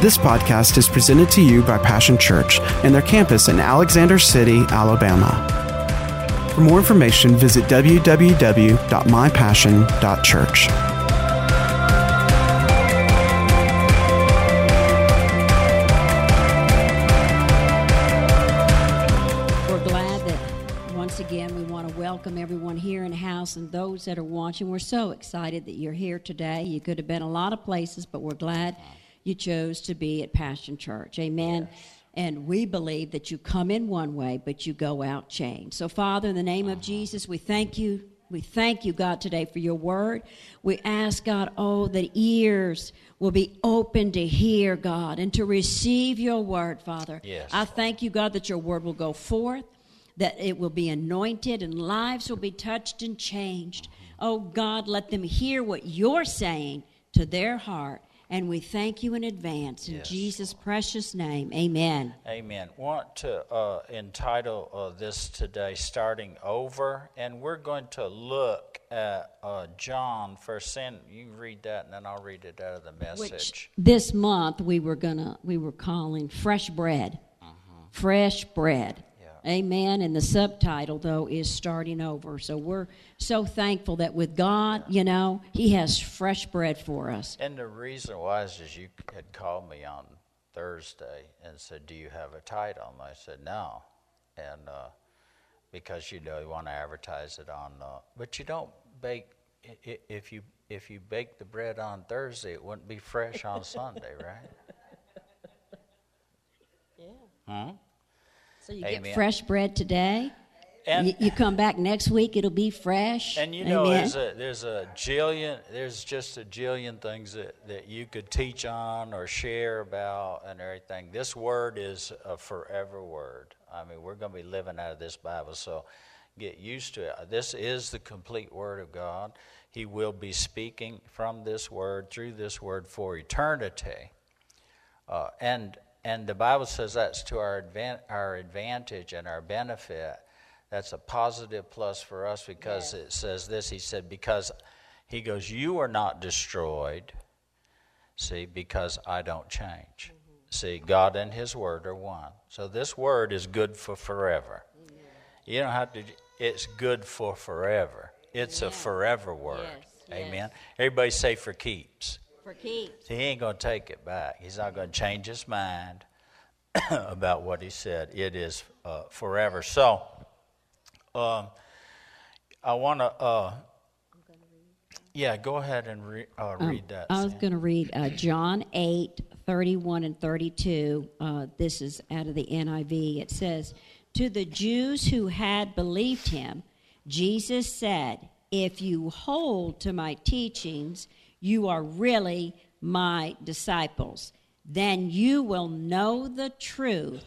This podcast is presented to you by Passion Church and their campus in Alexander City, Alabama. For more information, visit www.mypassion.church. We're glad that once again we want to welcome everyone here in house and those that are watching. We're so excited that you're here today. You could have been a lot of places, but we're glad you chose to be at Passion Church. Amen. And we believe that you come in one way, but you go out changed. So, Father, in the name of Jesus, we thank you. We thank you, God, today for your word. We ask, God, oh, that ears will be open to hear, God, and to receive your word, Father. Yes, I thank you, God, that your word will go forth, that it will be anointed, and lives will be touched and changed. Mm-hmm. Oh, God, let them hear what you're saying to their heart. And we thank you in advance. In Yes. Jesus' precious name, amen. Amen. Want to uh, entitle uh, this today "Starting Over," and we're going to look at uh, John first. Sin, you read that, and then I'll read it out of the message. Which this month we were gonna we were calling fresh bread, fresh bread. Yeah. Amen. And the subtitle though is starting over. So we're so thankful that with God, you know, He has fresh bread for us. And the reason was is you had called me on Thursday and said, "Do you have a title?" And I said, "No," and uh, because you know you want to advertise it on, uh, but you don't bake. i- i- If you if you bake the bread on Thursday, it wouldn't be fresh on Sunday, right? Yeah. Hmm? So you Amen. get fresh bread today. And you, you come back next week, it'll be fresh. And you know, Amen. there's a there's a jillion, there's just a jillion things that, that you could teach on or share about and everything. This word is a forever word. I mean, we're going to be living out of this Bible, so get used to it. This is the complete Word of God. He will be speaking from this word through this word for eternity. Uh, and and the Bible says that's to our advan- our advantage and our benefit. That's a positive plus for us because it says this. He said because he goes, you are not destroyed. See, because I don't change. Mm-hmm. See, God and His Word are one. So this Word is good for forever. You don't have to. It's good for forever. It's a forever word. Yes, yes. Amen. Everybody say for keeps. For keeps. See, he ain't going to take it back. He's not going to change his mind about what he said. It is uh, forever. So, um, I want to, uh, yeah, go ahead and re- uh, read that. I was going to read uh, John 8, 31 and 32. Uh, this is out of the NIV. It says, To the Jews who had believed him, Jesus said, If you hold to my teachings, you are really my disciples. Then you will know the truth,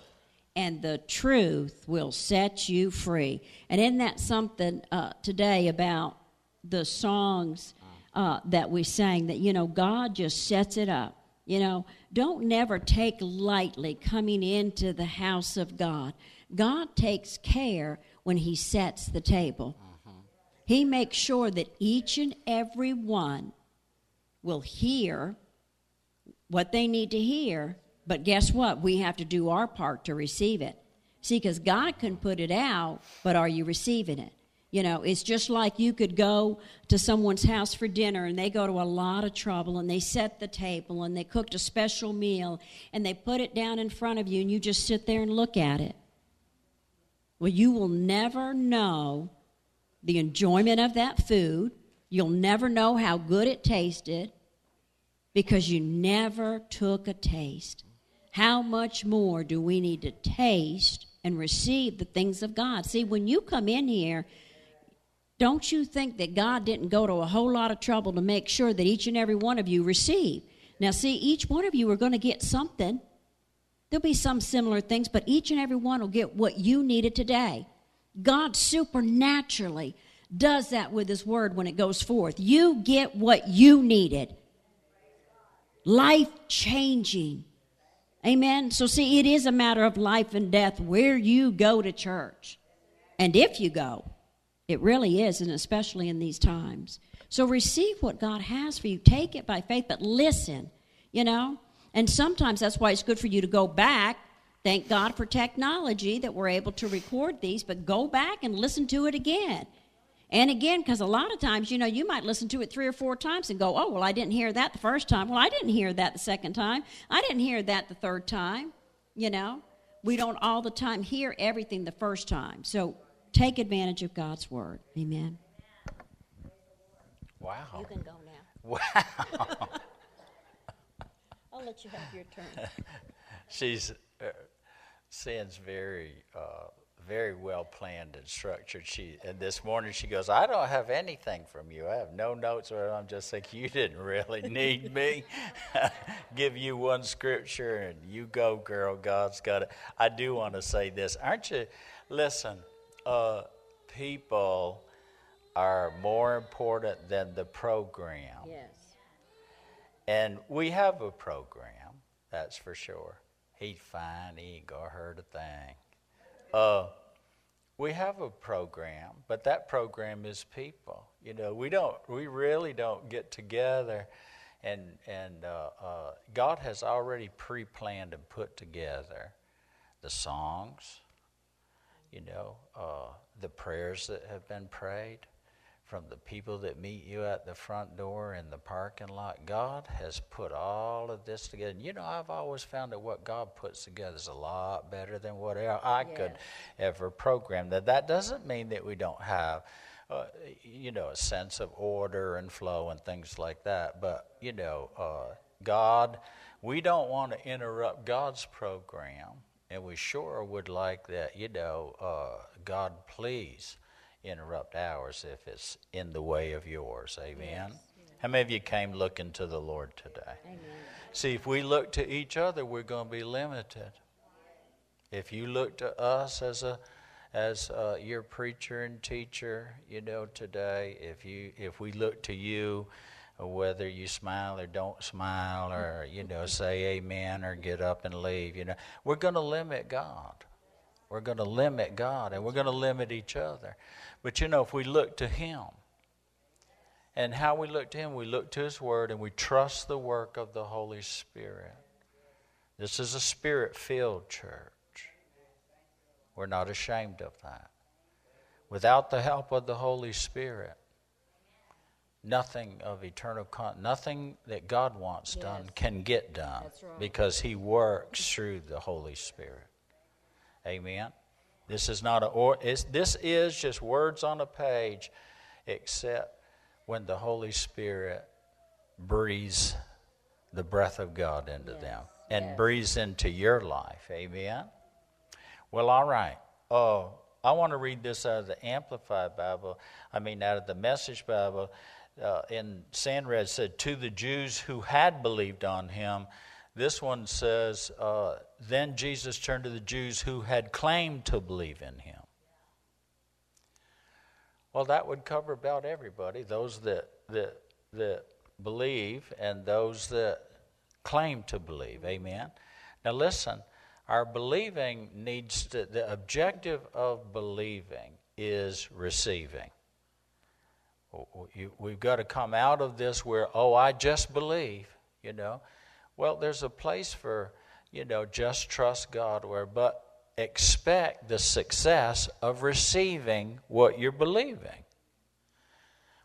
and the truth will set you free. And isn't that something uh, today about the songs uh, that we sang that, you know, God just sets it up. You know, don't never take lightly coming into the house of God. God takes care when He sets the table. He makes sure that each and every one will hear what they need to hear, but guess what? We have to do our part to receive it. See, because God can put it out, but are you receiving it? You know, it's just like you could go to someone's house for dinner and they go to a lot of trouble and they set the table and they cooked a special meal and they put it down in front of you and you just sit there and look at it. Well, you will never know the enjoyment of that food. You'll never know how good it tasted because you never took a taste. How much more do we need to taste and receive the things of God? See, when you come in here, don't you think that God didn't go to a whole lot of trouble to make sure that each and every one of you receive? Now, see, each one of you are going to get something. There'll be some similar things, but each and every one will get what you needed today. God supernaturally does that with His Word when it goes forth. You get what you needed. Life changing. Amen. So, see, it is a matter of life and death where you go to church. And if you go, it really is, and especially in these times. So, receive what God has for you. Take it by faith, but listen. You know, And sometimes that's why it's good for you to go back. Thank God for technology that we're able to record these, but go back and listen to it again. And again, because a lot of times, you know, you might listen to it three or four times and go, oh, well, I didn't hear that the first time. Well, I didn't hear that the second time. I didn't hear that the third time. You know, we don't all the time hear everything the first time. So take advantage of God's word. Amen. Wow. You can go now. Wow. I'll let you have your turn. She's uh, Sin's very, uh, very well planned and structured. She and this morning she goes, "I don't have anything from you. I have no notes, or I'm just thinking you didn't really need me. Give you one scripture and you go, girl. God's got it." I do want to say this, aren't you? Listen, uh, people are more important than the program. Yes. And we have a program, that's for sure. He's fine, he ain't gonna hurt a thing. Uh, we have a program, but that program is people. You know, we don't, we really don't get together, and and uh, uh, God has already pre-planned and put together the songs. You know, uh, the prayers that have been prayed from the people that meet you at the front door in the parking lot. God has put all of this together. And you know, I've always found that what God puts together is a lot better than what I could ever program. That that doesn't mean that we don't have. Uh, you know, a sense of order and flow and things like that. But, you know, uh, God, we don't want to interrupt God's program, and we sure would like that, you know, uh, God, please interrupt ours if it's in the way of yours. Amen. Yes. How many of you came looking to the Lord today? Amen. See, if we look to each other, we're going to be limited. If you look to us as a as uh, your preacher and teacher, you know, today, if you if we look to you, whether you smile or don't smile, or you know, say amen or get up and leave, you know, we're going to limit God. We're going to limit God, and we're going to limit each other. But you know, if we look to Him, and how we look to Him, we look to His Word and we trust the work of the Holy Spirit. This is a spirit filled church. We're not ashamed of that. Without the help of the Holy Spirit, nothing of eternal con- nothing that God wants yes. done can get done right. because He works through the Holy Spirit. Amen. This is not a or this is just words on a page, except when the Holy Spirit breathes the breath of God into yes. them and yes. breathes into your life. Amen. Well, all right. Oh, I want to read this out of the Amplified Bible. I mean, out of the Message Bible. Uh, in Sanred said, To the Jews who had believed on him, this one says, uh, Then Jesus turned to the Jews who had claimed to believe in him. Well, that would cover about everybody those that, that, that believe and those that claim to believe. Amen. Now, listen, our believing needs to, the objective of believing is receiving. We've got to come out of this where, oh, I just believe, you know. Well, there's a place for, you know, just trust God where, but expect the success of receiving what you're believing.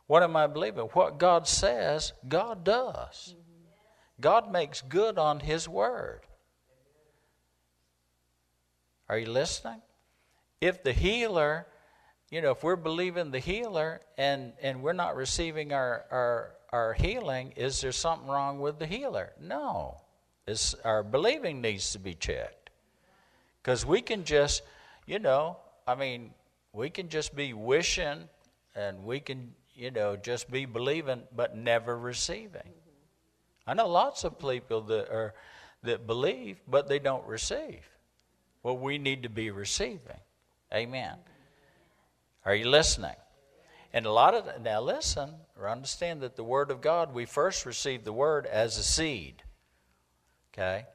What am I believing? What God says, God does. God makes good on His word. Are you listening? If the healer, you know, if we're believing the healer and, and we're not receiving our, our, our healing, is there something wrong with the healer? No. It's, our believing needs to be checked. Because we can just, you know, I mean, we can just be wishing and we can, you know, just be believing but never receiving. I know lots of people that are that believe but they don't receive. Well, we need to be receiving. Amen. Are you listening? And a lot of now listen, or understand that the word of God, we first receive the word as a seed. Okay?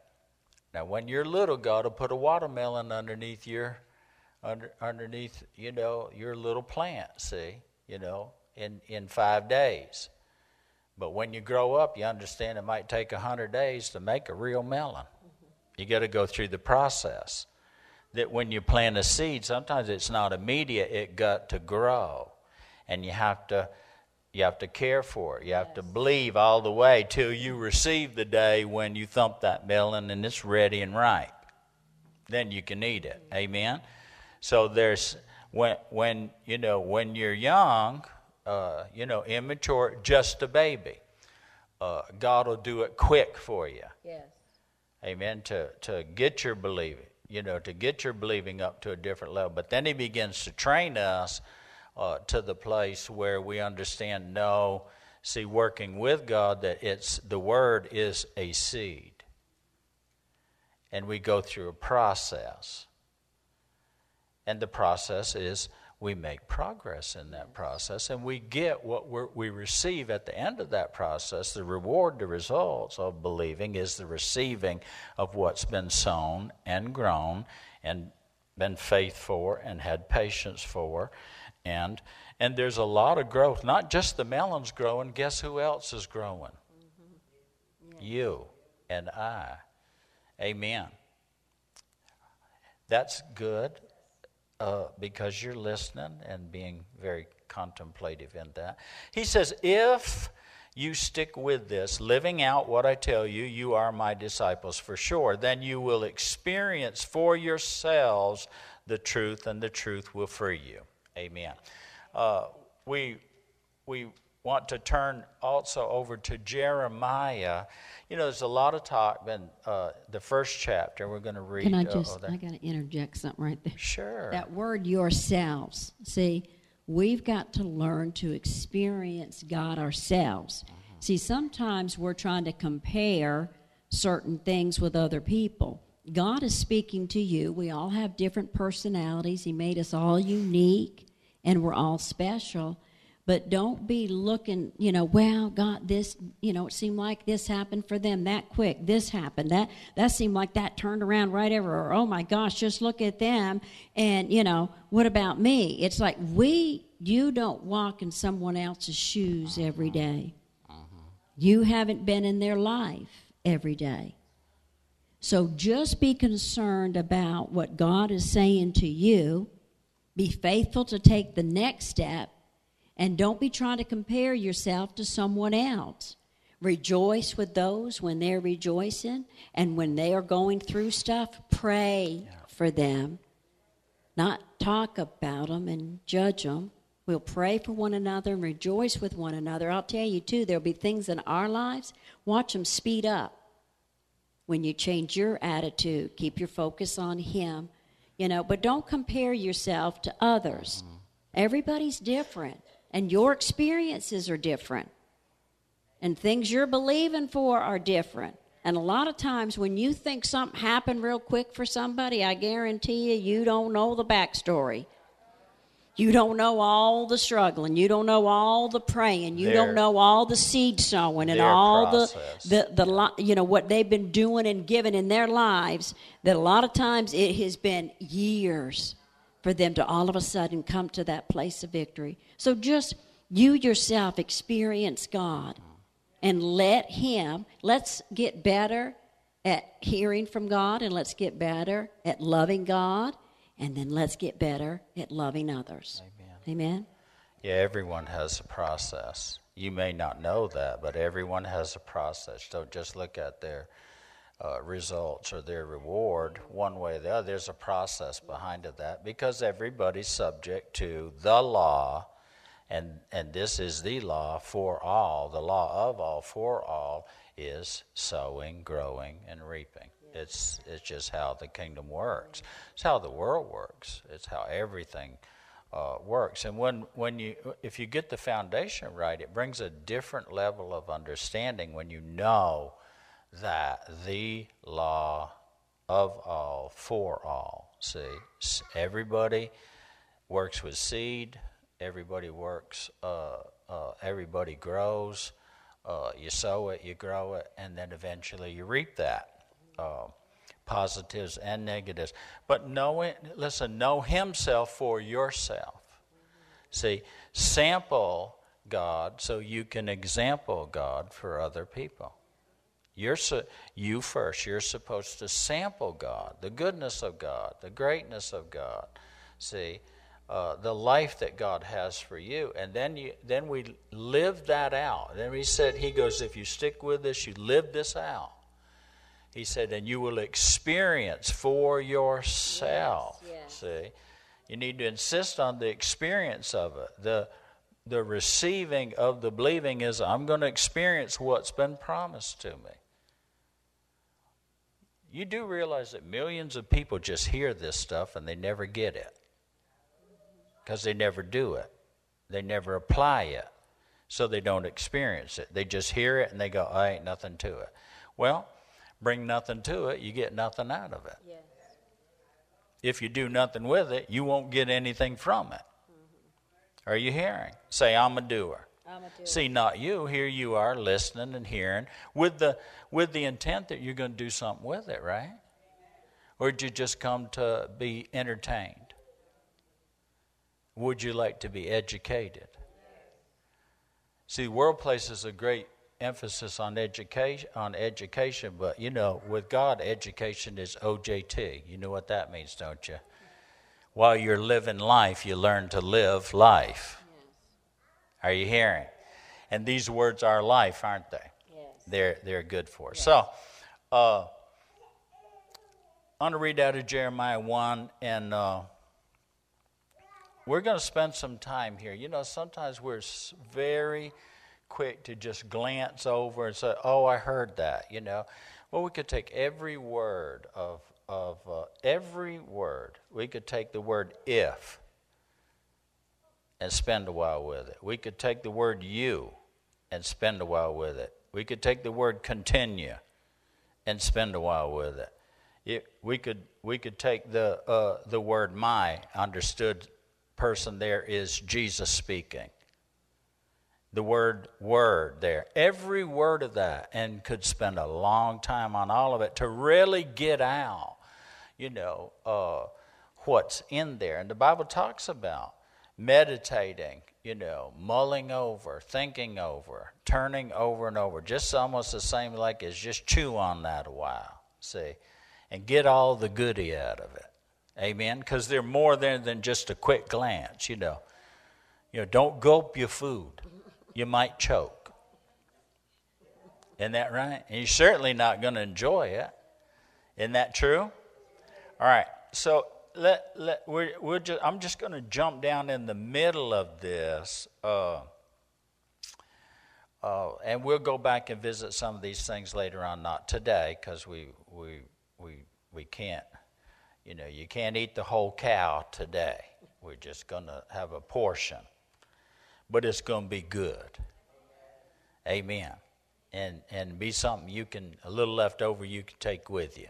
Now when you're little, God will put a watermelon underneath your under, underneath, you know, your little plant, see, you know, in, in five days. But when you grow up, you understand it might take a 100 days to make a real melon. You got to go through the process. That when you plant a seed, sometimes it's not immediate, it got to grow. And you have to you have to care for it. You have yes. to believe all the way till you receive the day when you thump that melon and it's ready and ripe. Then you can eat it. Amen. So there's when when you know when you're young, uh, you know, immature, just a baby. Uh, God will do it quick for you. Yes. Amen. To to get your believing, you know, to get your believing up to a different level. But then He begins to train us uh, to the place where we understand. No, see, working with God, that it's the Word is a seed, and we go through a process, and the process is we make progress in that process and we get what we receive at the end of that process. The reward, the results of believing is the receiving of what's been sown and grown and been faith for and had patience for. And, and there's a lot of growth. Not just the melons growing, guess who else is growing? Mm-hmm. Yeah. You and I. Amen. That's good uh, because you're listening and being very contemplative in that. He says, If you stick with this, living out what I tell you, you are my disciples for sure, then you will experience for yourselves the truth, and the truth will free you. Amen. Uh, we, we want to turn also over to Jeremiah. You know, there's a lot of talk in uh, the first chapter. We're going to read. Can I uh, just? Uh, I got to interject something right there. Sure. That word yourselves. See, we've got to learn to experience God ourselves. Mm-hmm. See, sometimes we're trying to compare certain things with other people. God is speaking to you. We all have different personalities. He made us all unique, and we're all special but don't be looking, you know, wow, God, this, you know, it seemed like this happened for them that quick. This happened. That that seemed like that turned around right ever. Or oh my gosh, just look at them. And you know, what about me? It's like we, you don't walk in someone else's shoes every day. Uh-huh. Uh-huh. You haven't been in their life every day. So just be concerned about what God is saying to you. Be faithful to take the next step and don't be trying to compare yourself to someone else. Rejoice with those when they're rejoicing, and when they are going through stuff, pray yeah. for them. Not talk about them and judge them. We'll pray for one another and rejoice with one another. I'll tell you, too, there'll be things in our lives, watch them speed up when you change your attitude. Keep your focus on Him, you know, but don't compare yourself to others. Mm-hmm. Everybody's different and your experiences are different. And things you're believing for are different. And a lot of times when you think something happened real quick for somebody, I guarantee you, you don't know the backstory. You don't know all the struggling. You don't know all the praying. You their, don't know all the seed sowing and all process. the, the the you know what they've been doing and giving in their lives. That a lot of times it has been years for them to all of a sudden come to that place of victory. So just you yourself experience God and let Him, let's get better at hearing from God and let's get better at loving God and then let's get better at loving others. Amen. Amen. Yeah, everyone has a process. You may not know that, but everyone has a process. Don't just look at their uh, results or their reward one way or the other. There's a process behind it that because everybody's subject to the law, and and this is the law for all. The law of all for all is sowing, growing, and reaping. It's it's just how the kingdom works. It's how the world works. It's how everything. Uh, works and when when you if you get the foundation right it brings a different level of understanding when you know that the law of all, for all. See, everybody works with seed, everybody works, uh, uh, everybody grows. Uh, you sow it, you grow it, and then eventually you reap that. Uh, positives and negatives. But know listen, know Himself for yourself. See, sample God so you can example God for other people. You're su- you first. You're supposed to sample God, the goodness of God, the greatness of God. See, uh, the life that God has for you, and then you then we live that out. Then he said, he goes, if you stick with this, you live this out. He said, and you will experience for yourself. Yes. See, you need to insist on the experience of it. The the receiving of the believing is I'm going to experience what's been promised to me. You do realize that millions of people just hear this stuff and they never get it because they never do it, they never apply it, so they don't experience it. They just hear it and they go, I ain't nothing to it. Well, bring nothing to it, you get nothing out of it. Yes. If you do nothing with it, you won't get anything from it. Mm-hmm. Are you hearing? Say, I'm a doer. I'm a doer. See, not you. Here you are listening and hearing with the with the intent that you're going to do something with it, right? Or did you just come to be entertained? Would you like to be educated? See, world places a great emphasis on education on education, but you know, with God, education is OJT. You know what that means, don't you? While you're living life, you learn to live life. Yes. Are you hearing? And these words are life, aren't they? Yes. They're they're good for us. Yes. So, uh, I want to read out of Jeremiah one, and uh, we're going to spend some time here. You know, sometimes we're very quick to just glance over and say, "Oh, I heard that." You know, well, we could take every word of of uh, every word. We could take the word "if" and spend a while with it. We could take the word "you" and spend a while with it. We could take the word "continue" and spend a while with it. it we could we could take the uh, the word "my" understood person there is Jesus speaking the word word there. Every word of that, and could spend a long time on all of it to really get out, you know, uh, what's in there. And the Bible talks about meditating, you know, mulling over, thinking over, turning over and over, just almost the same like as just chew on that a while, see, and get all the goody out of it. Amen? Because they're more there than just a quick glance, you know. You know, don't gulp your food you might choke. Isn't that right? And you're certainly not going to enjoy it. Isn't that true? All right. So let let we're, we're just I'm just going to jump down in the middle of this, uh, uh, and we'll go back and visit some of these things later on. Not today, because we we we we can't. You know, you can't eat the whole cow today. We're just going to have a portion but it's going to be good. Amen. And and be something you can a little left over you can take with you.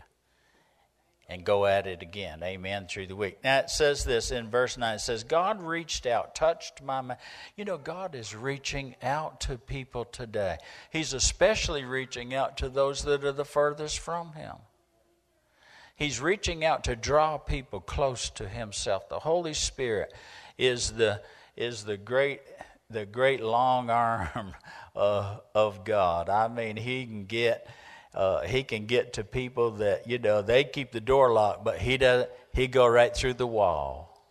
And go at it again. Amen. Through the week. Now it says this in verse 9. It says, God reached out, touched my mind. You know, God is reaching out to people today. He's especially reaching out to those that are the furthest from Him. He's reaching out to draw people close to Himself. The Holy Spirit is the is the great the great long arm uh, of God. I mean, He can get uh, He can get to people that you know they keep the door locked, but He does. He go right through the wall,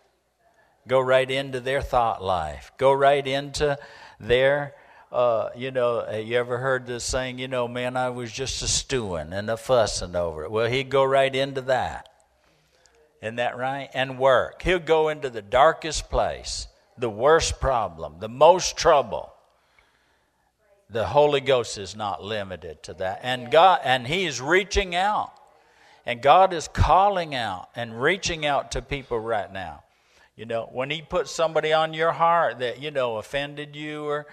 go right into their thought life, go right into their. Uh, you know, you ever heard this saying? You know, man, I was just a stewing and a fussing over it. Well, he'd go right into that. Isn't that right? And work. He'll go into the darkest place the worst problem, the most trouble, the Holy Ghost is not limited to that. And God and He is reaching out. And God is calling out and reaching out to people right now. You know, when He puts somebody on your heart that, you know, offended you or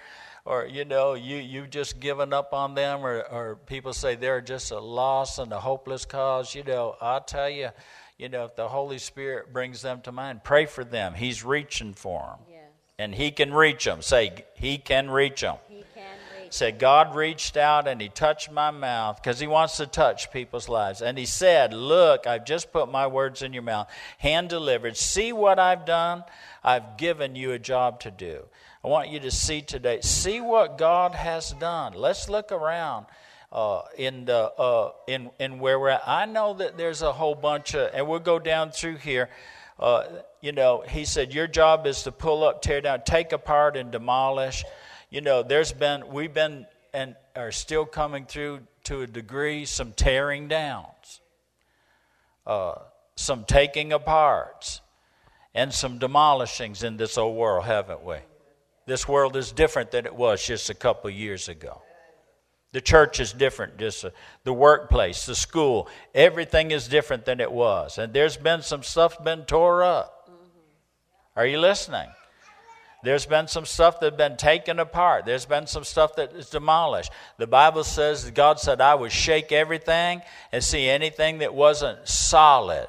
or you know you you've just given up on them or, or people say they're just a loss and a hopeless cause you know i'll tell you you know if the holy spirit brings them to mind pray for them he's reaching for them yeah and he can reach them. Say, he can reach them. He can reach Said, God reached out and He touched my mouth because He wants to touch people's lives. And He said, Look, I've just put my words in your mouth, hand delivered. See what I've done? I've given you a job to do. I want you to see today, see what God has done. Let's look around. Uh, in the uh, in in where we're at. I know that there's a whole bunch of, and we'll go down through here. Uh, you know, he said, Your job is to pull up, tear down, take apart, and demolish. You know, there's been, we've been and are still coming through to a degree some tearing downs, uh, some taking aparts, and some demolishings in this old world, haven't we? This world is different than it was just a couple years ago. The church is different, just uh, the workplace, the school, everything is different than it was. And there's been some stuff been tore up. Are you listening? There's been some stuff that's been taken apart. There's been some stuff that is demolished. The Bible says God said, I would shake everything and see anything that wasn't solid,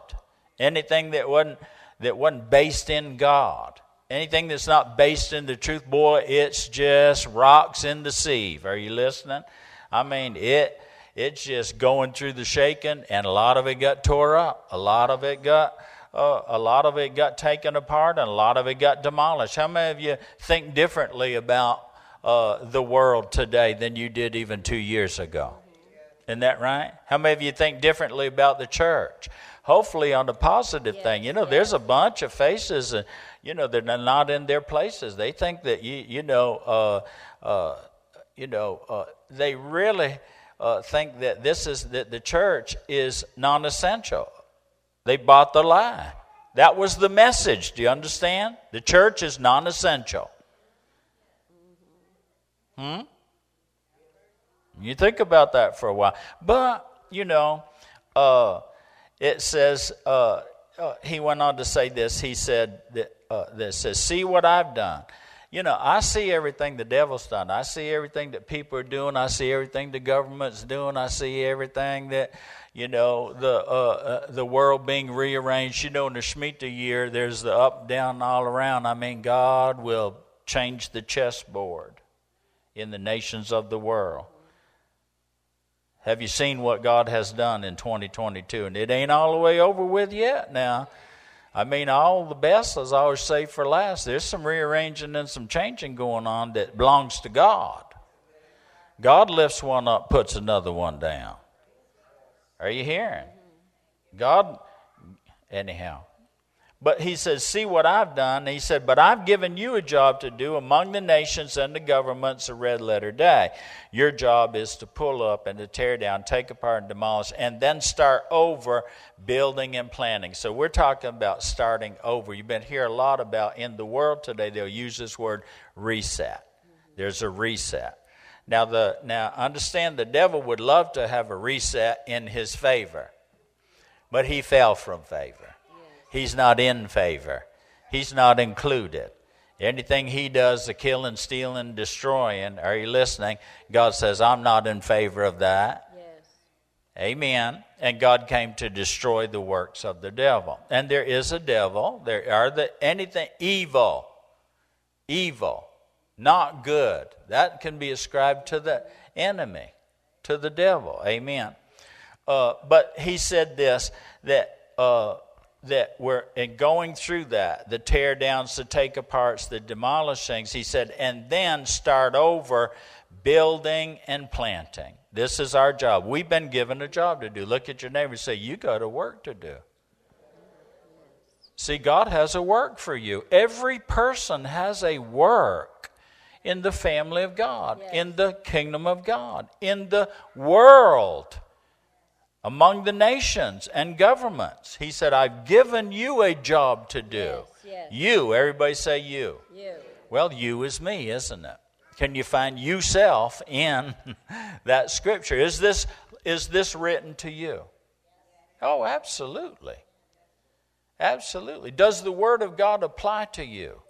anything that wasn't, that wasn't based in God. Anything that's not based in the truth, boy, it's just rocks in the sea. Are you listening? I mean, it it's just going through the shaking, and a lot of it got tore up. A lot of it got uh, a lot of it got taken apart, and a lot of it got demolished. How many of you think differently about uh, the world today than you did even two years ago? Isn't that right? How many of you think differently about the church? Hopefully, on the positive yes, thing. You know, yes. there's a bunch of faces, and you know they're not in their places. They think that you, you know, uh, uh you know, uh, they really uh, think that this is that the church is non-essential. They bought the lie. That was the message. Do you understand? The church is non-essential. Hmm. You think about that for a while, but you know, uh, it says uh, uh, he went on to say this. He said that uh, that says, "See what I've done." You know, I see everything the devil's done. I see everything that people are doing. I see everything the government's doing. I see everything that, you know, the uh, uh, the world being rearranged. You know, in the Shemitah year, there's the up, down, all around. I mean, God will change the chessboard in the nations of the world. Have you seen what God has done in 2022? And it ain't all the way over with yet now. I mean, all the best is always saved for last. There's some rearranging and some changing going on that belongs to God. God lifts one up, puts another one down. Are you hearing? God, anyhow. But he says, See what I've done. he said, But I've given you a job to do among the nations and the governments a red letter day. Your job is to pull up and to tear down, take apart, and demolish, and then start over building and planning. So we're talking about starting over. You've been here a lot about in the world today, they'll use this word reset. There's a reset. Now the now understand the devil would love to have a reset in his favor. But he fell from favor. He's not in favor. He's not included. Anything he does to killing, stealing, destroying, are you listening? God says, I'm not in favor of that. Yes. Amen. And God came to destroy the works of the devil. And there is a devil. There are the anything evil. Evil. Not good. That can be ascribed to the enemy, to the devil. Amen. Uh, but he said this that uh, that were in going through that, the tear downs, the take aparts, the demolishings, he said, and then start over building and planting. This is our job. We've been given a job to do. Look at your neighbor and say, You got a work to do. See, God has a work for you. Every person has a work in the family of God, yes. in the kingdom of God, in the world among the nations and governments. He said, I've given you a job to do. Yes, yes. You, everybody say you. You. Well, you is me, isn't it? Can you find yourself in that scripture? Is this, is this written to you? Oh, absolutely. Absolutely. Does the Word of God apply to you?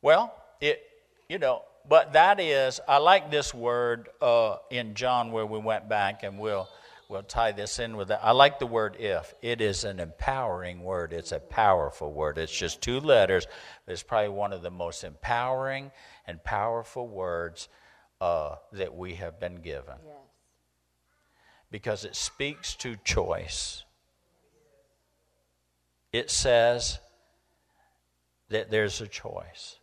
Well, it, you know, but that is, I like this word uh, in John where we went back and we'll we'll tie this in with that. I like the word if. It is an empowering word, it's a powerful word. It's just two letters, but it's probably one of the most empowering and powerful words uh, that we have been given. Yes. Because it speaks to choice. It says that there's a choice.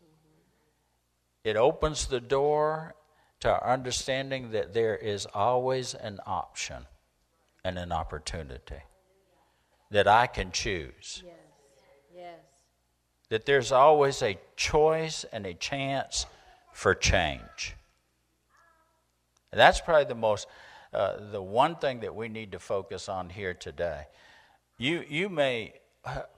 It opens the door to our understanding that there is always an option and an opportunity that I can choose. Yes. Yes. That there's always a choice and a chance for change. And that's probably the most, uh, the one thing that we need to focus on here today. You, you may,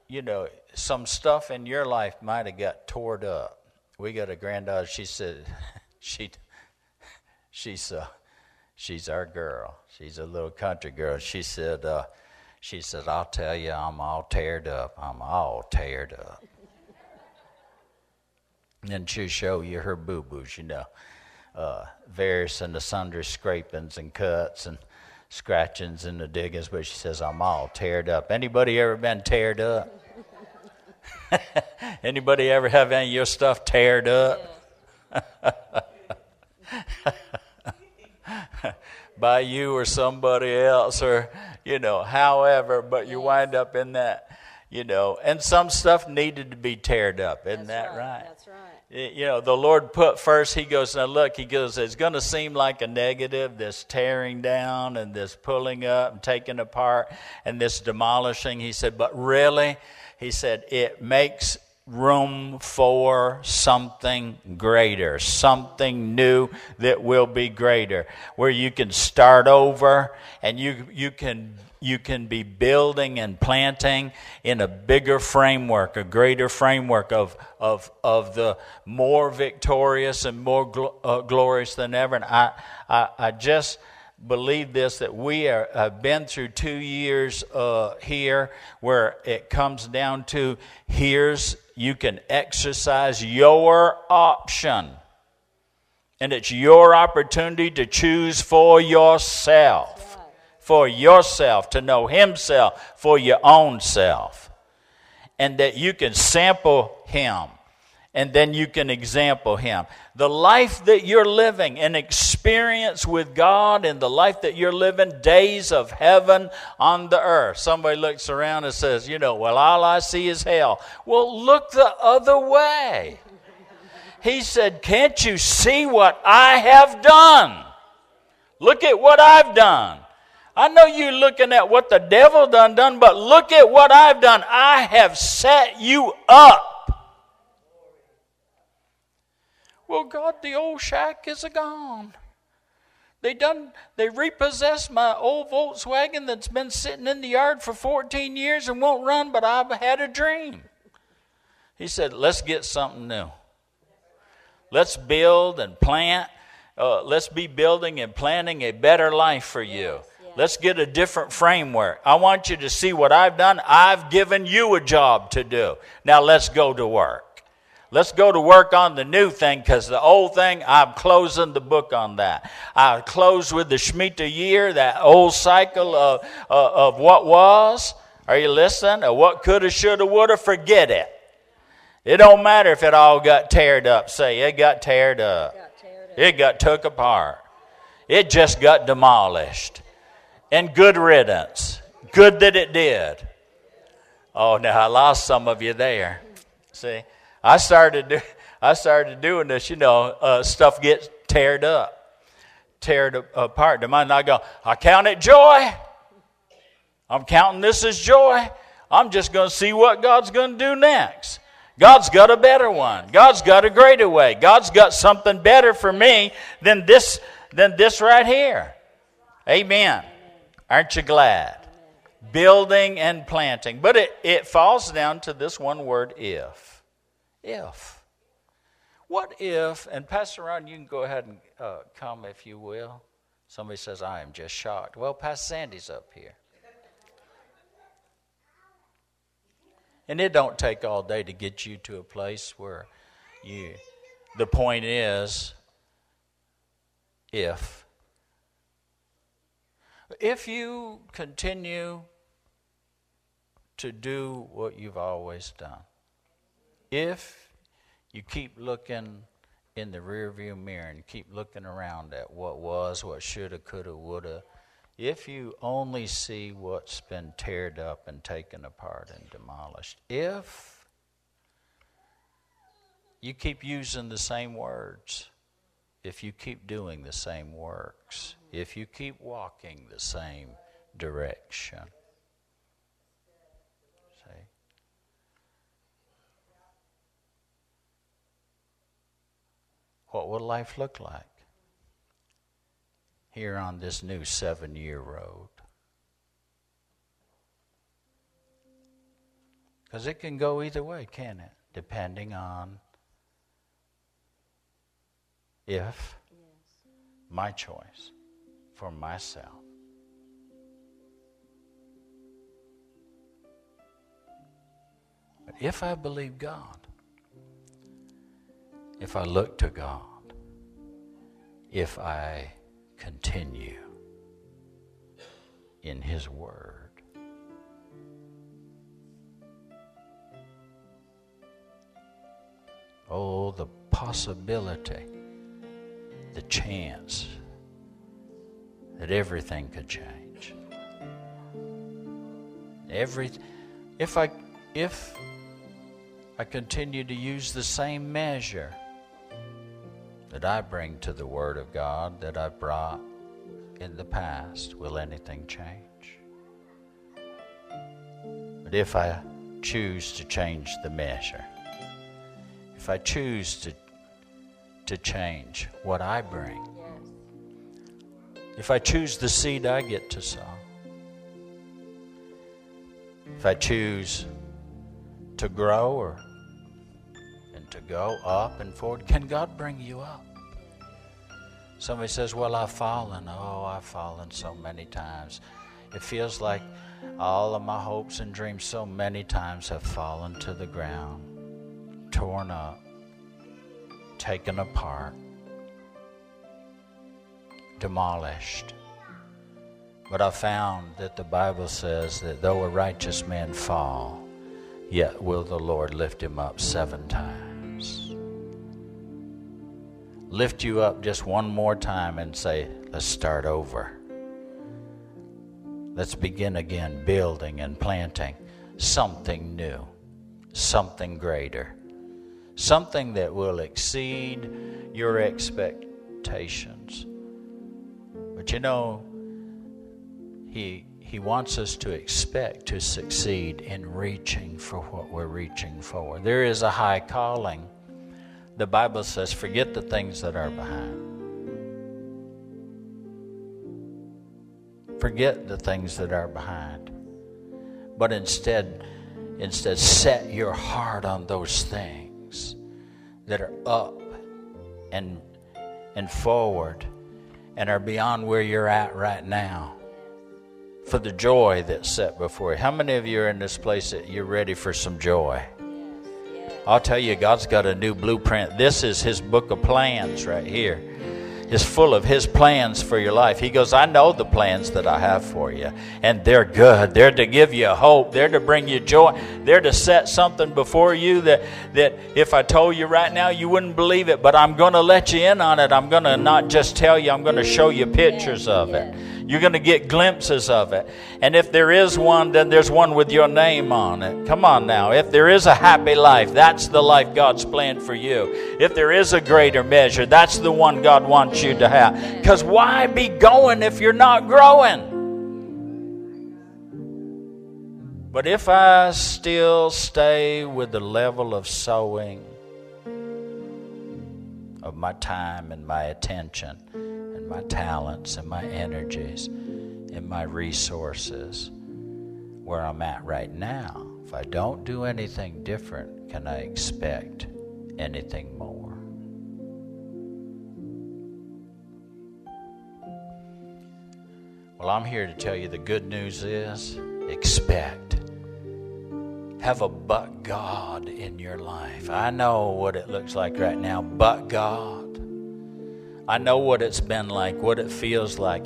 you know, some stuff in your life might have got torn up. We got a granddaughter. She said, she, she's, uh, she's our girl. She's a little country girl. She said, uh, she said, I'll tell you, I'm all teared up. I'm all teared up. and she'll show you her boo boos, you know, uh, various and the sundry scrapings and cuts and scratchings and the diggings. But she says, I'm all teared up. Anybody ever been teared up? Anybody ever have any of your stuff teared up? By you or somebody else, or, you know, however, but you wind up in that, you know, and some stuff needed to be teared up. Isn't That's that right? That's right. you know, the Lord put first, He goes, now look, He goes, it's going to seem like a negative, this tearing down and this pulling up and taking apart and this demolishing. He said, but really, He said, it makes room for something greater, something new that will be greater, where you can start over and you, you can you can be building and planting in a bigger framework, a greater framework of, of, of the more victorious and more gl- uh, glorious than ever. And I, I, I just believe this that we are, have been through two years uh, here where it comes down to here's you can exercise your option. And it's your opportunity to choose for yourself for yourself, to know Himself for your own self. And that you can sample Him and then you can example Him. The life that you're living, an experience with God, and the life that you're living, days of heaven on the earth. Somebody looks around and says, You know, well, all I see is hell. Well, look the other way. He said, Can't you see what I have done? Look at what I've done. I know you're looking at what the devil done done, but look at what I've done. I have set you up. Well, God, the old shack is a gone. They done they repossessed my old Volkswagen that's been sitting in the yard for 14 years and won't run, but I've had a dream. He said, Let's get something new. Let's build and plant. Uh, let's be building and planning a better life for you. Let's get a different framework. I want you to see what I've done. I've given you a job to do. Now let's go to work. Let's go to work on the new thing because the old thing, I'm closing the book on that. I close with the Shemitah year, that old cycle of, uh, of what was. Are you listening? Or what coulda, shoulda, woulda, forget it. It don't matter if it all got teared up. Say, it got teared up. It got took apart. It just got demolished and good riddance. Good that it did. Oh, now I lost some of you there. See, I started, do, I started doing this. You know, uh, stuff gets teared up, teared apart. Mind I go, I count it joy. I'm counting this as joy. I'm just going to see what God's going to do next. God's got a better one. God's got a greater way. God's got something better for me than this than this right here. Amen. Aren't you glad? Building and planting. But it, it falls down to this one word if. If. What if, and Pastor Ron, you can go ahead and uh, come if you will. Somebody says, I am just shocked. Well, Pastor Sandy's up here. And it don't take all day to get you to a place where you, the point is, if if you continue to do what you've always done, if you keep looking in the rearview mirror and keep looking around at what was, what shoulda, coulda, woulda, if you only see what's been teared up and taken apart and demolished, if you keep using the same words, if you keep doing the same works, if you keep walking the same direction. See? What will life look like? here on this new seven year road. Because it can go either way, can it? Depending on if my choice for myself. But if I believe God, if I look to God, if I continue in His Word. Oh, the possibility, the chance that everything could change. Every, if I, if I continue to use the same measure, that I bring to the Word of God that I've brought in the past, will anything change? But if I choose to change the measure, if I choose to, to change what I bring, if I choose the seed I get to sow, if I choose to grow or to go up and forward. Can God bring you up? Somebody says, Well, I've fallen. Oh, I've fallen so many times. It feels like all of my hopes and dreams so many times have fallen to the ground, torn up, taken apart, demolished. But I found that the Bible says that though a righteous man fall, yet will the Lord lift him up seven times lift you up just one more time and say, let's start over. Let's begin again building and planting something new, something greater, something that will exceed your expectations. But you know, he, he wants us to expect to succeed in reaching for what we're reaching for. There is a high calling the Bible says, forget the things that are behind. Forget the things that are behind. But instead, instead set your heart on those things that are up and and forward and are beyond where you're at right now for the joy that's set before you. How many of you are in this place that you're ready for some joy? I'll tell you, God's got a new blueprint. This is His book of plans right here. It's full of His plans for your life. He goes, I know the plans that I have for you, and they're good. They're to give you hope. They're to bring you joy. They're to set something before you that, that if I told you right now, you wouldn't believe it, but I'm going to let you in on it. I'm going to not just tell you, I'm going to show you pictures of it. You're going to get glimpses of it. And if there is one, then there's one with your name on it. Come on now. If there is a happy life, that's the life God's planned for you. If there is a greater measure, that's the one God wants you to have. Because why be going if you're not growing? But if I still stay with the level of sowing, of my time and my attention, my talents and my energies and my resources where I'm at right now. If I don't do anything different, can I expect anything more? Well, I'm here to tell you the good news is expect. Have a but God in your life. I know what it looks like right now, but God. I know what it's been like, what it feels like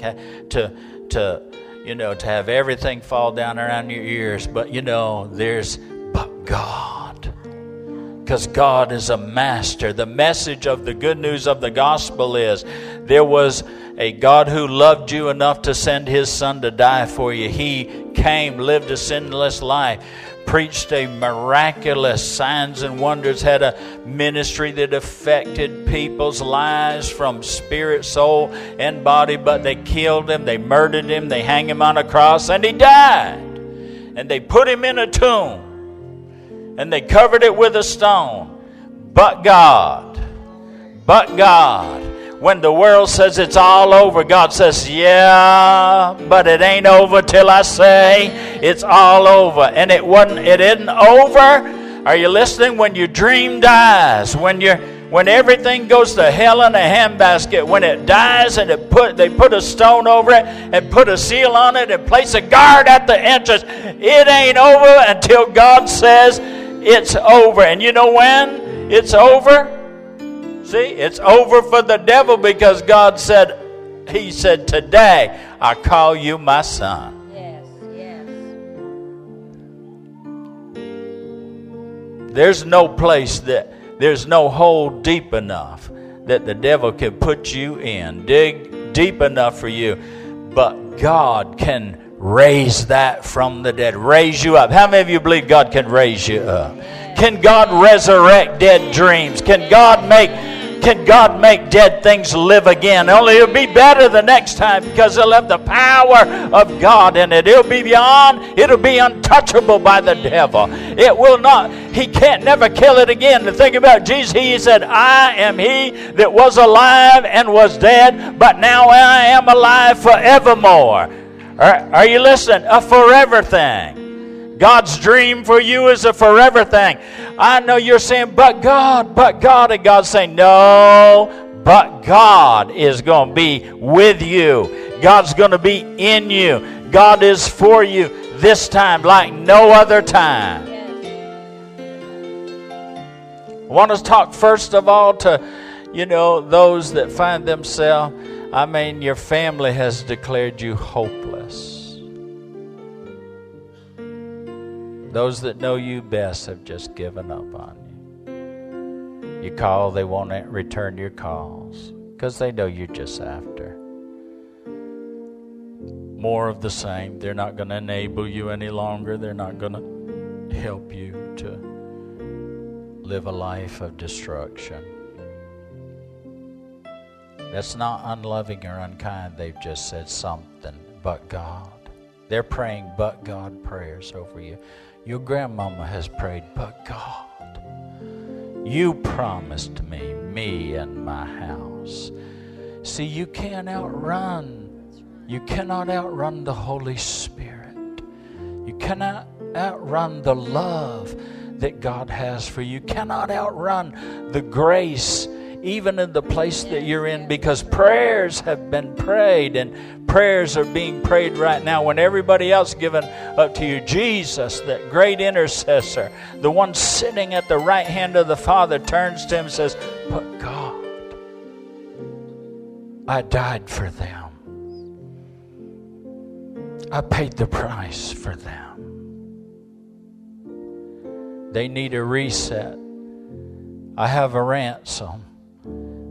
to to you know to have everything fall down around your ears. But you know, there's but God. because God is a master. The message of the good news of the gospel is there was a God who loved you enough to send his son to die for you. He came, lived a sinless life, preached a miraculous signs and wonders, had a ministry that affected people's lives from spirit, soul, and body, but they killed him, they murdered him, they hang him on a cross, and he died. And they put him in a tomb, and they covered it with a stone. But God, but God, when the world says it's all over, God says, Yeah, but it ain't over till I say it's all over. And it wasn't it isn't over. Are you listening? When your dream dies, when you when everything goes to hell in a handbasket, when it dies and it put they put a stone over it and put a seal on it and place a guard at the entrance, it ain't over until God says it's over. And you know when it's over? See, it's over for the devil because God said, He said, Today I call you my son. Yes, yes. There's no place that, there's no hole deep enough that the devil can put you in, dig deep enough for you. But God can raise that from the dead, raise you up. How many of you believe God can raise you up? Can God resurrect dead dreams? Can God make can God make dead things live again? Only it'll be better the next time because it'll have the power of God in it. It'll be beyond, it'll be untouchable by the devil. It will not, he can't never kill it again. The thing about Jesus, he said, I am he that was alive and was dead, but now I am alive forevermore. Are, are you listening? A forever thing. God's dream for you is a forever thing. I know you're saying, but God, but God. And God's saying, no, but God is going to be with you. God's going to be in you. God is for you this time like no other time. I want to talk first of all to, you know, those that find themselves, I mean, your family has declared you hopeless. Those that know you best have just given up on you. You call, they won't return your calls because they know you're just after. More of the same. They're not going to enable you any longer, they're not going to help you to live a life of destruction. That's not unloving or unkind. They've just said something but God. They're praying but God prayers over you. Your grandmama has prayed, but God, you promised me, me and my house. See, you can't outrun, you cannot outrun the Holy Spirit. You cannot outrun the love that God has for you. You cannot outrun the grace even in the place that you're in, because prayers have been prayed and prayers are being prayed right now when everybody else given up to you. Jesus, that great intercessor, the one sitting at the right hand of the Father, turns to him and says, But God, I died for them. I paid the price for them. They need a reset. I have a ransom.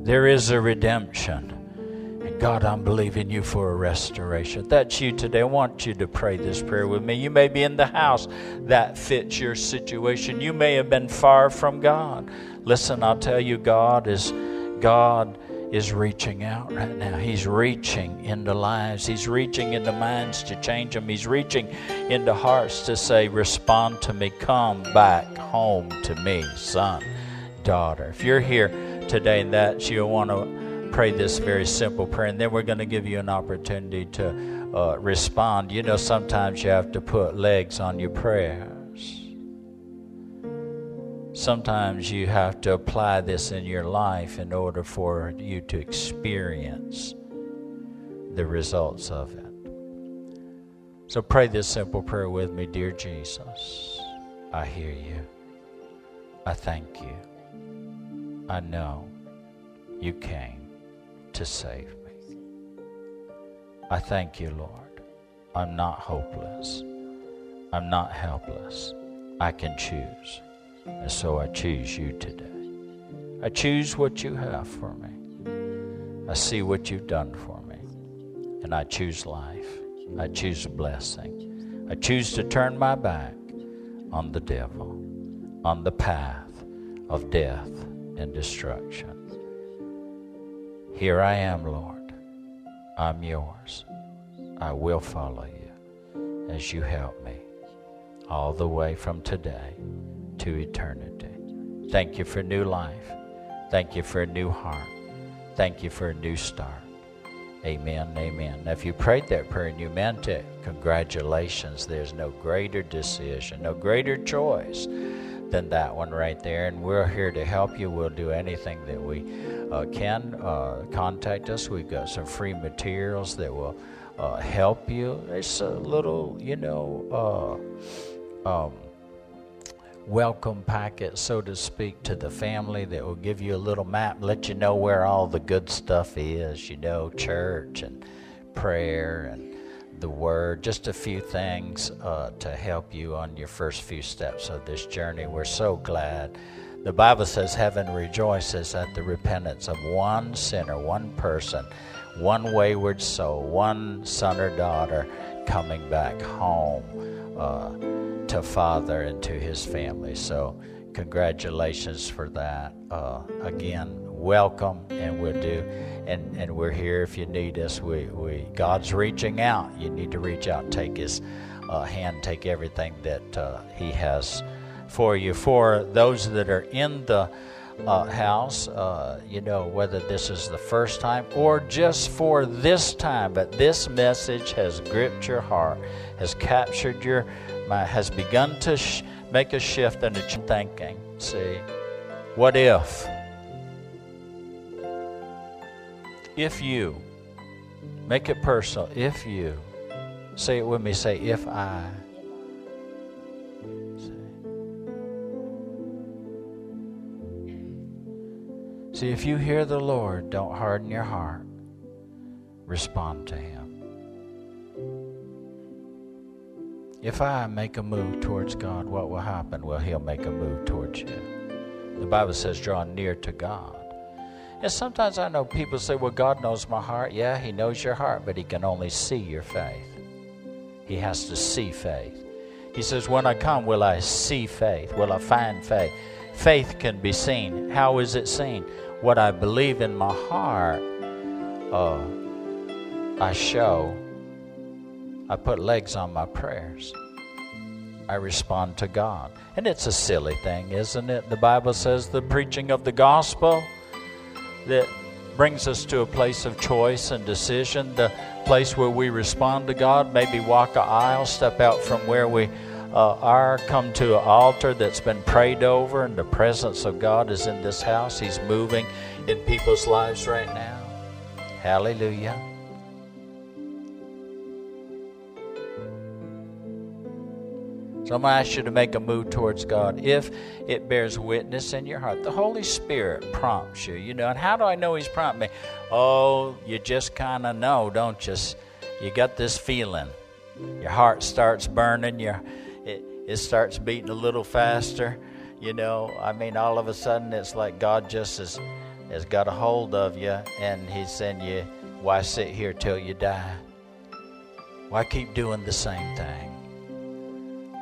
There is a redemption. And God, I'm believing you for a restoration. That's you today. I want you to pray this prayer with me. You may be in the house that fits your situation. You may have been far from God. Listen, I'll tell you, God is God is reaching out right now. He's reaching into lives. He's reaching into minds to change them. He's reaching into hearts to say, Respond to me. Come back home to me, son, daughter. If you're here, today that you'll want to pray this very simple prayer, and then we're going to give you an opportunity to uh, respond. You know, sometimes you have to put legs on your prayers. Sometimes you have to apply this in your life in order for you to experience the results of it. So pray this simple prayer with me Dear Jesus, I hear you. I thank you. I know you came to save me. I thank you, Lord. I'm not hopeless. I'm not helpless. I can choose. And so I choose you today. I choose what you have for me. I see what you've done for me. And I choose life. I choose a blessing. I choose to turn my back on the devil, on the path of death and destruction. Here I am, Lord. I'm yours. I will follow you as you help me all the way from today to eternity. Thank you for new life. Thank you for a new heart. Thank you for a new start. Amen. Amen. Now, if you prayed that prayer and you meant it, congratulations. There's no greater decision, no greater choice than that one right there. And we're here to help you. We'll do anything that we uh, can. Uh, contact us. We've got some free materials that will uh, help you. It's a little, you know, uh, um, welcome packet, so to speak, to the family that will give you a little map, let you know where all the good stuff is, you know, church and prayer and the word, just a few things uh, to help you on your first few steps of this journey. We're so glad. The Bible says heaven rejoices at the repentance of one sinner, one person, one wayward soul, one son or daughter coming back home. Uh, to Father and to his family. So, congratulations for that. Uh, again, welcome, and we'll do, and, and we're here if you need us. We, we God's reaching out. You need to reach out, take His uh, hand, take everything that uh, He has for you. For those that are in the uh, house, uh, you know, whether this is the first time or just for this time, but this message has gripped your heart, has captured your mind, has begun to sh- make a shift in its thinking. See, what if? If you, make it personal, if you, say it with me, say, if I. See, if you hear the Lord, don't harden your heart. Respond to Him. If I make a move towards God, what will happen? Well, He'll make a move towards you. The Bible says, draw near to God. And sometimes I know people say, well, God knows my heart. Yeah, He knows your heart, but He can only see your faith. He has to see faith. He says, when I come, will I see faith? Will I find faith? Faith can be seen. How is it seen? What I believe in my heart, uh, I show I put legs on my prayers. I respond to God. And it's a silly thing, isn't it? The Bible says the preaching of the gospel that brings us to a place of choice and decision, the place where we respond to God, maybe walk a aisle, step out from where we uh, are, come to an altar that's been prayed over, and the presence of God is in this house. He's moving in people's lives right now. Hallelujah. So I'm going to ask you to make a move towards God if it bears witness in your heart. The Holy Spirit prompts you, you know. And how do I know He's prompting me? Oh, you just kind of know, don't you? You got this feeling. Your heart starts burning. Your it, it starts beating a little faster. You know, I mean, all of a sudden it's like God just has, has got a hold of you and He's saying you, why sit here till you die? Why keep doing the same thing?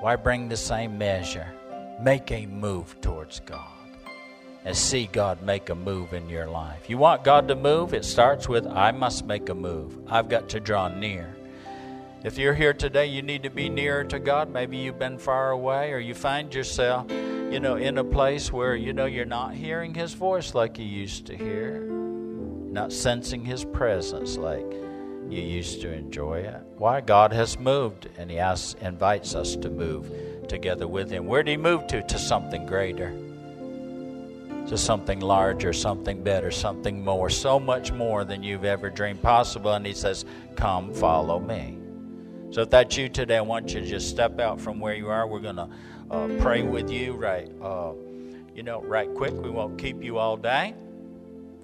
Why bring the same measure? Make a move towards God and see God make a move in your life. You want God to move? It starts with I must make a move. I've got to draw near. If you're here today, you need to be nearer to God. Maybe you've been far away or you find yourself, you know, in a place where you know you're not hearing his voice like you used to hear. Not sensing his presence like you used to enjoy it. Why? God has moved, and He asks, invites us to move together with Him. Where did He move to? To something greater, to something larger, something better, something more, so much more than you've ever dreamed possible. And He says, Come, follow me. So if that's you today, I want you to just step out from where you are. We're going to uh, pray with you right, uh, you know, right quick. We won't keep you all day.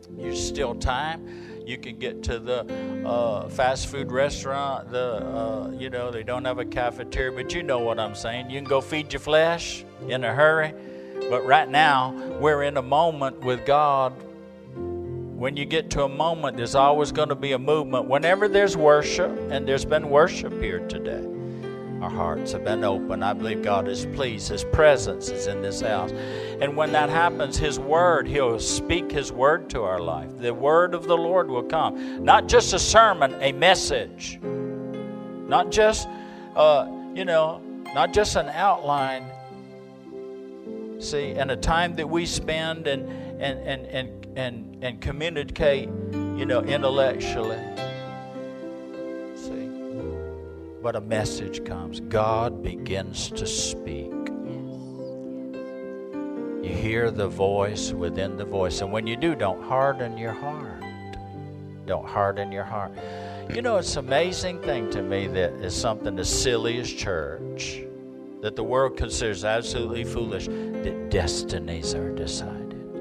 There's still time. You can get to the uh, fast food restaurant. The uh, you know they don't have a cafeteria, but you know what I'm saying. You can go feed your flesh in a hurry. But right now, we're in a moment with God. When you get to a moment, there's always going to be a movement. Whenever there's worship, and there's been worship here today, our hearts have been open. I believe God is pleased. His presence is in this house. And when that happens, His word, He'll speak His word to our life. The word of the Lord will come. Not just a sermon, a message. Not just, uh, you know, not just an outline. See, and a time that we spend and and and and and, and communicate, you know, intellectually. But a message comes. God begins to speak. You hear the voice within the voice, and when you do, don't harden your heart. Don't harden your heart. You know, it's an amazing thing to me that is something as silly as church, that the world considers absolutely foolish, that destinies are decided,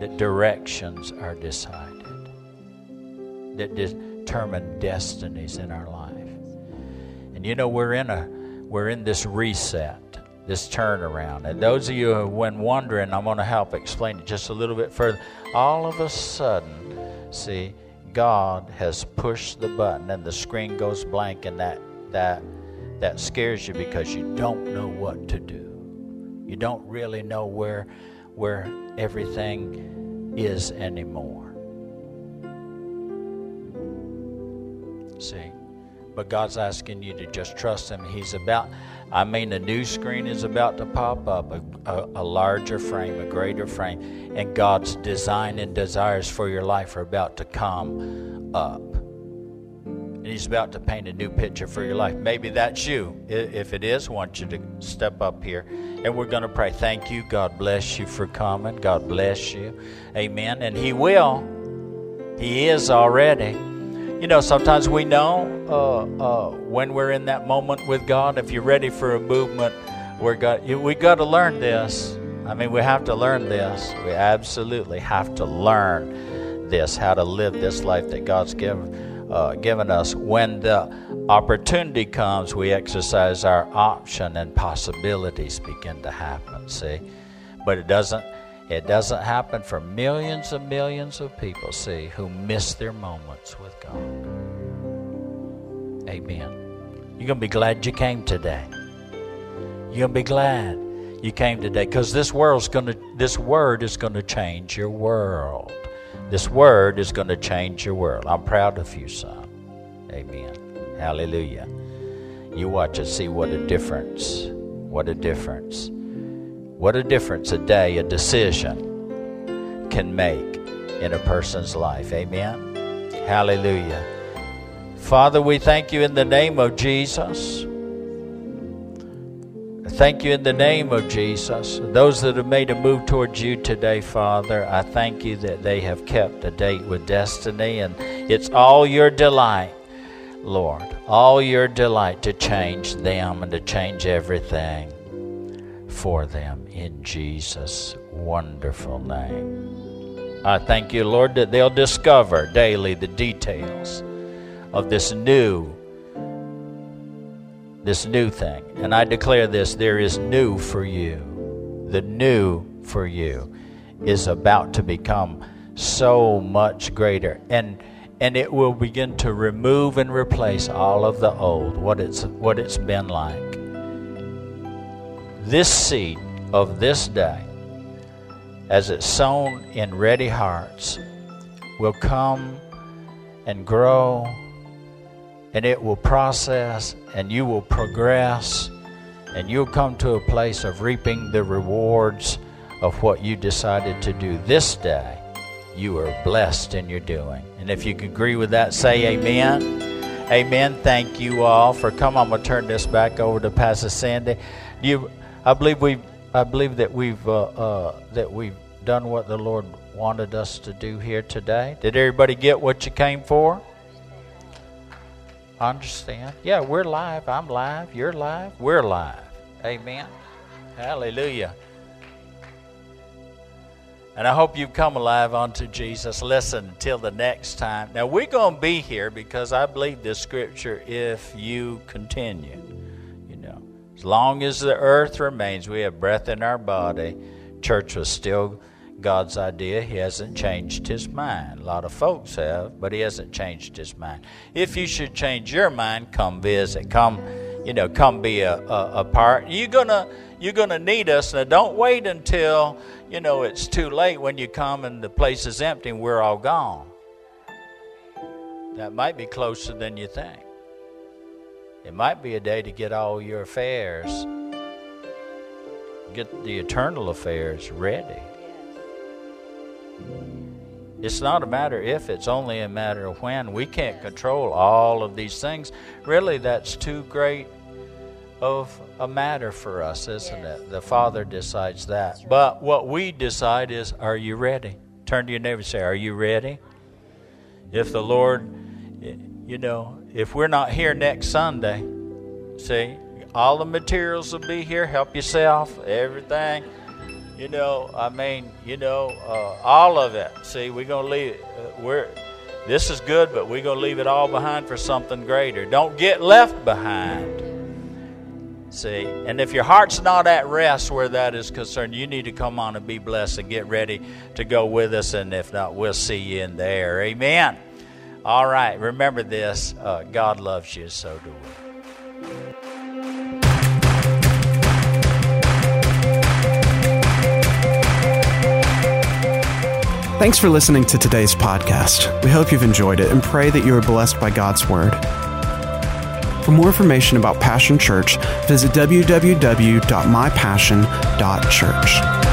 that directions are decided, that determine destinies in our life. You know, we're in a we're in this reset, this turnaround. And those of you who have been wondering, I'm going to help explain it just a little bit further. All of a sudden, see, God has pushed the button and the screen goes blank and that that that scares you because you don't know what to do. You don't really know where where everything is anymore. See? But God's asking you to just trust Him. He's about, I mean, the new screen is about to pop up, a, a, a, larger frame, a greater frame, and God's design and desires for your life are about to come up. And He's about to paint a new picture for your life. Maybe that's you. If it is, I want you to step up here and we're going to pray. Thank you. God bless you for coming. God bless you. Amen. And He will. He is already. You know, sometimes we know uh, uh, when we're in that moment with God. If you're ready for a movement, we're got we got to learn this. I mean, we have to learn this. We absolutely have to learn this, how to live this life that God's given uh, given us. When the opportunity comes, we exercise our option, and possibilities begin to happen. See, but it doesn't. It doesn't happen for millions and millions of people, see, who miss their moments with God. Amen. You're going to be glad you came today. You're going to be glad you came today because this world's going to this word is going to change your world. This word is going to change your world. I'm proud of you, son. Amen. Hallelujah. You watch and see what a difference. What a difference. What a difference a day, a decision can make in a person's life. Amen. Hallelujah. Father, we thank you in the name of Jesus. Thank you in the name of Jesus. Those that have made a move towards you today, Father, I thank you that they have kept a date with destiny, and it's all your delight, Lord, all your delight to change them and to change everything for them in Jesus' wonderful name. I thank you, Lord, that they'll discover daily the details of this new this new thing. And I declare this there is new for you. The new for you is about to become so much greater and and it will begin to remove and replace all of the old what it's what it's been like. This seed of this day as it's sown in ready hearts will come and grow and it will process and you will progress and you'll come to a place of reaping the rewards of what you decided to do this day. You are blessed in your doing. And if you agree with that, say amen. Amen. Thank you all for coming. I'm going to turn this back over to Pastor Sandy. You, I believe we, I believe that we've uh, uh, that we've done what the Lord wanted us to do here today. Did everybody get what you came for? I Understand? Yeah, we're live. I'm live. You're live. We're live. Amen. Hallelujah. And I hope you've come alive unto Jesus. Listen, until the next time. Now, we're going to be here because I believe this scripture if you continue. As long as the earth remains, we have breath in our body. Church was still God's idea. He hasn't changed his mind. A lot of folks have, but he hasn't changed his mind. If you should change your mind, come visit. Come, you know, come be a, a, a part. You're gonna you're gonna need us. Now don't wait until, you know, it's too late when you come and the place is empty and we're all gone. That might be closer than you think. It might be a day to get all your affairs, get the eternal affairs ready. It's not a matter if, it's only a matter of when. We can't control all of these things. Really, that's too great of a matter for us, isn't it? The Father decides that. But what we decide is, are you ready? Turn to your neighbor and say, Are you ready? If the Lord, you know, if we're not here next Sunday, see, all the materials will be here. Help yourself, everything. You know, I mean, you know, uh, all of it. See, we're gonna leave. Uh, we're this is good, but we're gonna leave it all behind for something greater. Don't get left behind. See, and if your heart's not at rest where that is concerned, you need to come on and be blessed and get ready to go with us. And if not, we'll see you in there. Amen. All right, remember this uh, God loves you, so do we. Thanks for listening to today's podcast. We hope you've enjoyed it and pray that you are blessed by God's Word. For more information about Passion Church, visit www.mypassion.church.